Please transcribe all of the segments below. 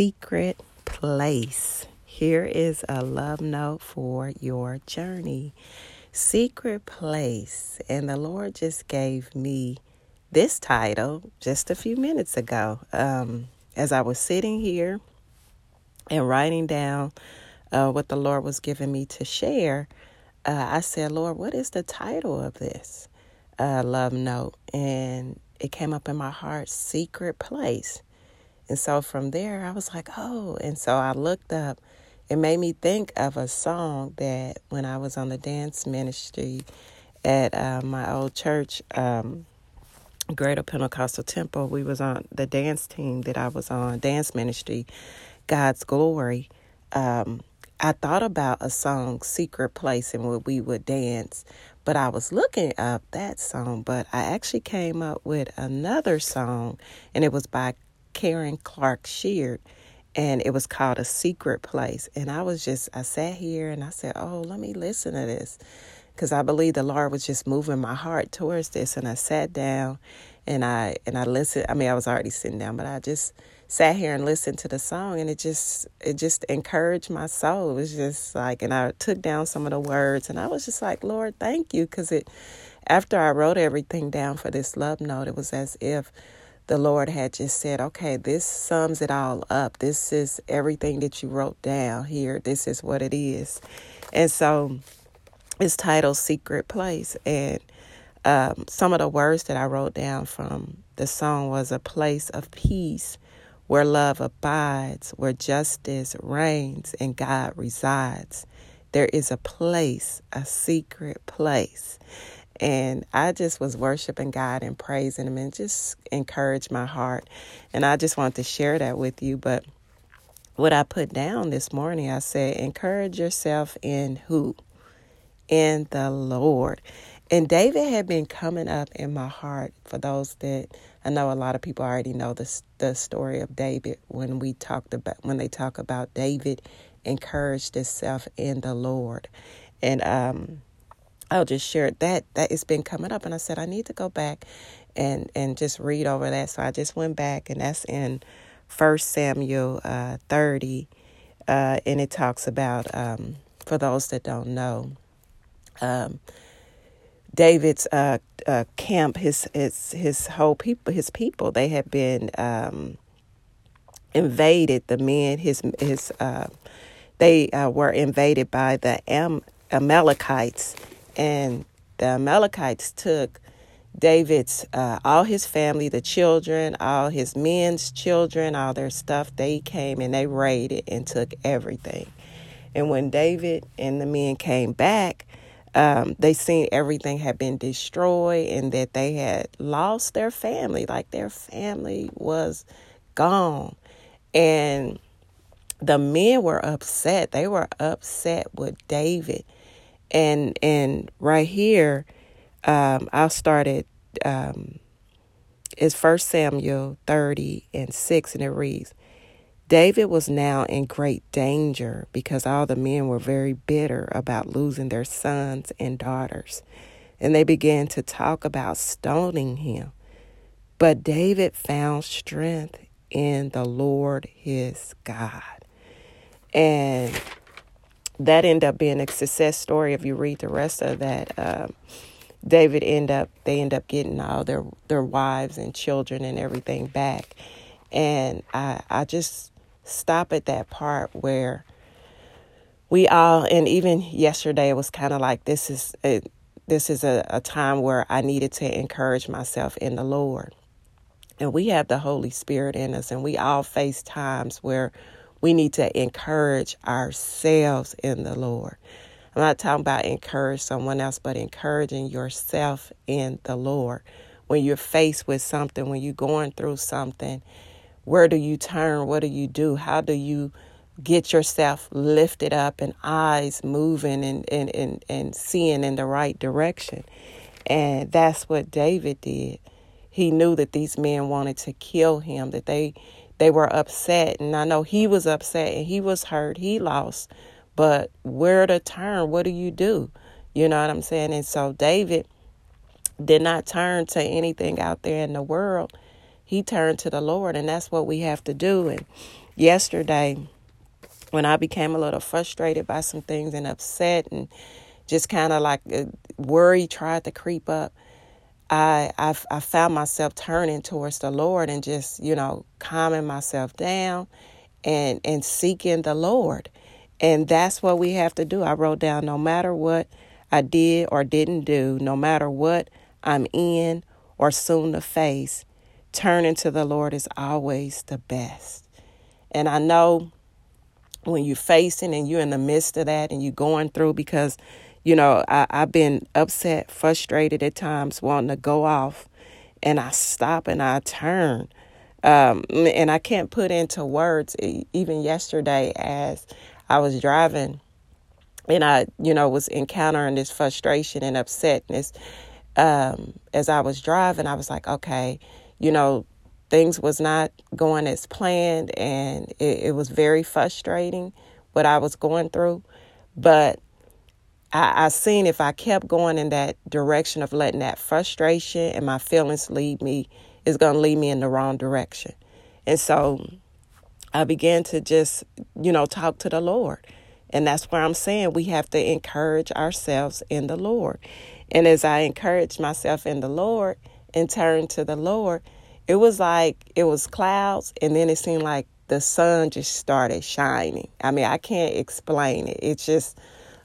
secret place. Here is a love note for your journey. Secret place. And the Lord just gave me this title just a few minutes ago. Um, as I was sitting here and writing down uh, what the Lord was giving me to share, uh, I said, Lord, what is the title of this uh, love note? And it came up in my heart, Secret Place. And so from there, I was like, oh. And so I looked up. It made me think of a song that when I was on the dance ministry at uh, my old church, um, Greater Pentecostal Temple, we was on the dance team that I was on, dance ministry, God's Glory. Um, I thought about a song, Secret Place, and where we would dance, but I was looking up that song, but I actually came up with another song, and it was by Karen Clark Sheard, and it was called A Secret Place. And I was just, I sat here and I said, Oh, let me listen to this. Because I believe the Lord was just moving my heart towards this. And I sat down and I and I listened. I mean, I was already sitting down, but I just sat here and listened to the song and it just it just encouraged my soul. It was just like and I took down some of the words and I was just like, Lord, thank you. Cause it after I wrote everything down for this love note, it was as if the Lord had just said, okay, this sums it all up. This is everything that you wrote down here. This is what it is. And so it's titled Secret Place. And um, some of the words that I wrote down from the song was a place of peace where love abides, where justice reigns and God resides. There is a place, a secret place. And I just was worshiping God and praising Him and just encouraged my heart. And I just wanted to share that with you. But what I put down this morning, I said, encourage yourself in who? In the Lord. And David had been coming up in my heart for those that I know a lot of people already know the the story of David when we talked about when they talk about David encouraged himself in the Lord. And um I'll just share that that it's been coming up and I said I need to go back and and just read over that. So I just went back and that's in First Samuel uh, 30 uh, and it talks about um, for those that don't know um, David's uh, uh, camp his his his whole people his people they had been um, invaded the men his his uh, they uh, were invaded by the Am- Amalekites and the Amalekites took David's uh, all his family, the children, all his men's children, all their stuff. They came and they raided and took everything. And when David and the men came back, um, they seen everything had been destroyed and that they had lost their family, like their family was gone. And the men were upset. They were upset with David and and right here, um, I started. Um, is First Samuel thirty and six, and it reads, David was now in great danger because all the men were very bitter about losing their sons and daughters, and they began to talk about stoning him. But David found strength in the Lord his God. And that ended up being a success story. If you read the rest of that, um, David end up they end up getting all their their wives and children and everything back, and I I just stop at that part where we all and even yesterday it was kind of like this is a, this is a, a time where I needed to encourage myself in the Lord. And we have the Holy Spirit in us, and we all face times where we need to encourage ourselves in the Lord. I'm not talking about encourage someone else, but encouraging yourself in the Lord. When you're faced with something, when you're going through something, where do you turn? What do you do? How do you get yourself lifted up and eyes moving and, and, and, and seeing in the right direction? And that's what David did. He knew that these men wanted to kill him, that they they were upset and I know he was upset and he was hurt. He lost. But where to turn? What do you do? You know what I'm saying? And so David did not turn to anything out there in the world. he turned to the Lord, and that's what we have to do. And yesterday, when I became a little frustrated by some things and upset and just kind of like uh, worry tried to creep up, I, I I found myself turning towards the Lord and just you know calming myself down and and seeking the Lord, and that's what we have to do. I wrote down no matter what I did or didn't do, no matter what I'm in or soon to face, turning to the Lord is always the best. And I know when you're facing and you're in the midst of that and you're going through because you know I, i've been upset frustrated at times wanting to go off and i stop and i turn um, and i can't put into words even yesterday as i was driving and i you know was encountering this frustration and upsetness um, as i was driving i was like okay you know things was not going as planned and it, it was very frustrating what I was going through. But I, I seen if I kept going in that direction of letting that frustration and my feelings lead me, is going to lead me in the wrong direction. And so I began to just, you know, talk to the Lord. And that's where I'm saying we have to encourage ourselves in the Lord. And as I encourage myself in the Lord and turn to the Lord, it was like it was clouds and then it seemed like the sun just started shining. I mean, I can't explain it. It's just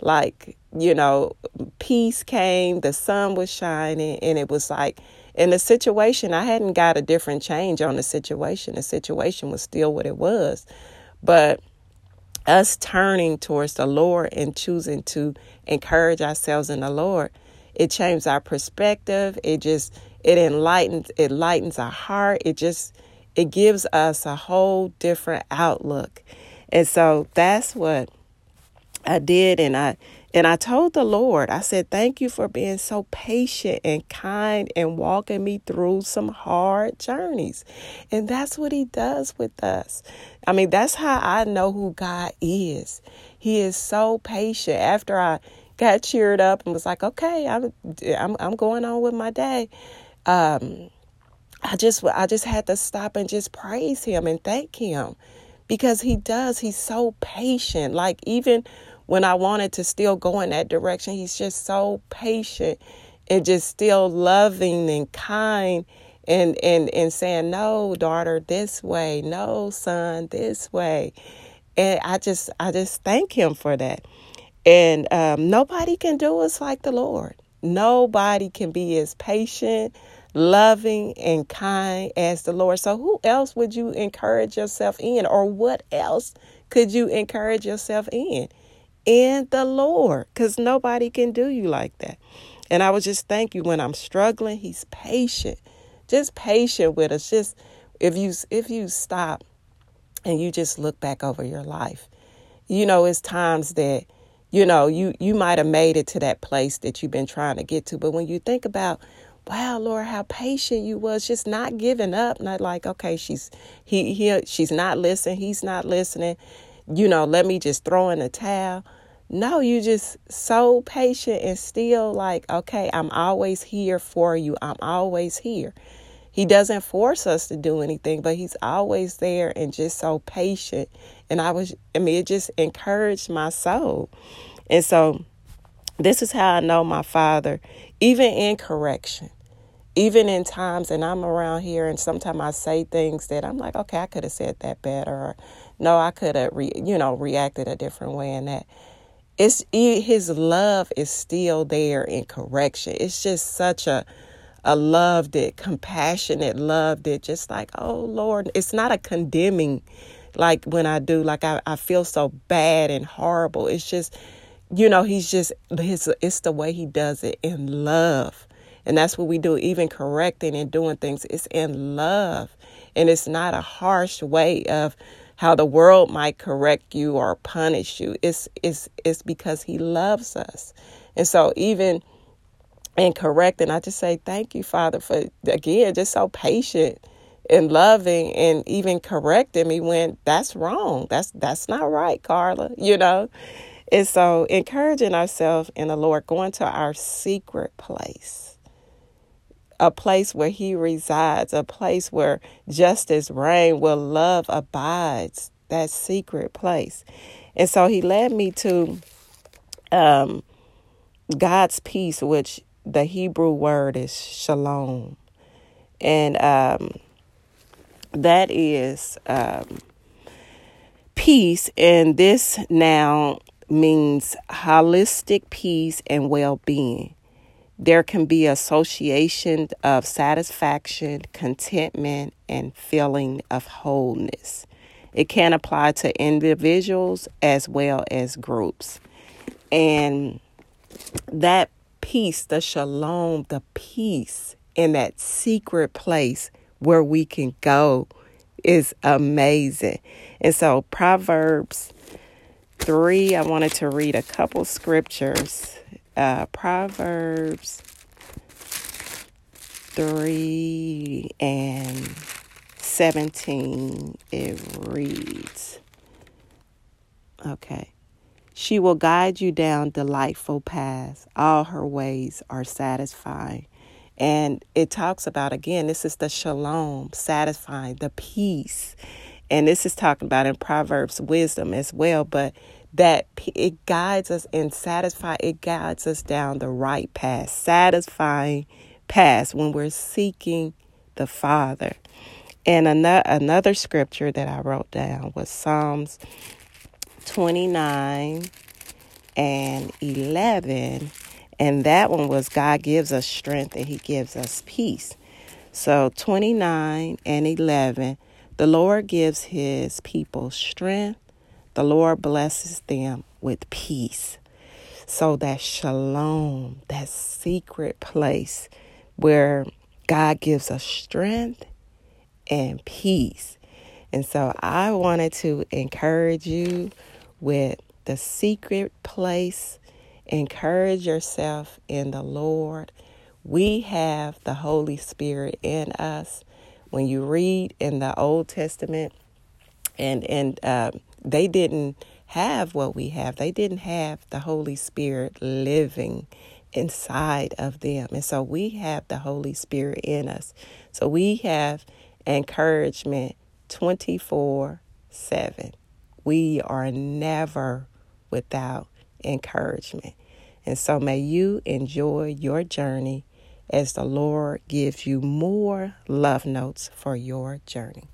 like, you know, peace came, the sun was shining, and it was like in the situation, I hadn't got a different change on the situation. The situation was still what it was. But us turning towards the Lord and choosing to encourage ourselves in the Lord, it changed our perspective. It just it enlightens it lightens our heart it just it gives us a whole different outlook and so that's what i did and i and i told the lord i said thank you for being so patient and kind and walking me through some hard journeys. And that's what he does with us. I mean that's how i know who god is. He is so patient. After i got cheered up and was like okay i'm i'm, I'm going on with my day um, I just I just had to stop and just praise him and thank him because he does. He's so patient. Like even when I wanted to still go in that direction, he's just so patient and just still loving and kind and and and saying no daughter this way no son this way and i just i just thank him for that and um, nobody can do us like the lord nobody can be as patient loving and kind as the Lord. So, who else would you encourage yourself in, or what else could you encourage yourself in? In the Lord, because nobody can do you like that. And I would just thank you when I'm struggling. He's patient, just patient with us. Just if you if you stop and you just look back over your life, you know it's times that you know you you might have made it to that place that you've been trying to get to, but when you think about wow lord how patient you was just not giving up not like okay she's he he she's not listening he's not listening. You know let me just throw in a towel. No you just so patient and still like okay i'm always here for you. I'm always here. He doesn't force us to do anything but he's always there and just so patient. And i was i mean it just encouraged my soul. And so this is how I know my father, even in correction, even in times, and I'm around here, and sometimes I say things that I'm like, okay, I could have said that better, or no, I could have, re- you know, reacted a different way in that. It's his love is still there in correction. It's just such a a love that compassionate love that just like, oh Lord, it's not a condemning like when I do, like I, I feel so bad and horrible. It's just you know, he's just his it's the way he does it in love. And that's what we do, even correcting and doing things. It's in love. And it's not a harsh way of how the world might correct you or punish you. It's it's it's because he loves us. And so even in correcting, I just say thank you, Father, for again, just so patient and loving and even correcting me when that's wrong. That's that's not right, Carla, you know. And so, encouraging ourselves in the Lord, going to our secret place. A place where he resides, a place where justice reigns, where love abides, that secret place. And so he led me to um, God's peace, which the Hebrew word is shalom. And um, that is um, peace. And this now means holistic peace and well being. There can be association of satisfaction, contentment, and feeling of wholeness. It can apply to individuals as well as groups. And that peace, the shalom, the peace in that secret place where we can go is amazing. And so, Proverbs 3, I wanted to read a couple scriptures. Uh, Proverbs 3 and 17, it reads, Okay. She will guide you down delightful paths. All her ways are satisfying. And it talks about, again, this is the shalom, satisfying, the peace. And this is talking about in Proverbs wisdom as well, but that it guides us and satisfy, it guides us down the right path, satisfying path when we're seeking the Father. And another, another scripture that I wrote down was Psalms 29 and 11. And that one was God gives us strength and He gives us peace. So 29 and 11, the Lord gives His people strength, the Lord blesses them with peace. So that shalom, that secret place where God gives us strength and peace. And so I wanted to encourage you with the secret place. Encourage yourself in the Lord. We have the Holy Spirit in us. When you read in the Old Testament, and and uh, they didn't have what we have. They didn't have the Holy Spirit living inside of them, and so we have the Holy Spirit in us. So we have encouragement twenty four seven we are never without encouragement. And so may you enjoy your journey as the Lord gives you more love notes for your journey.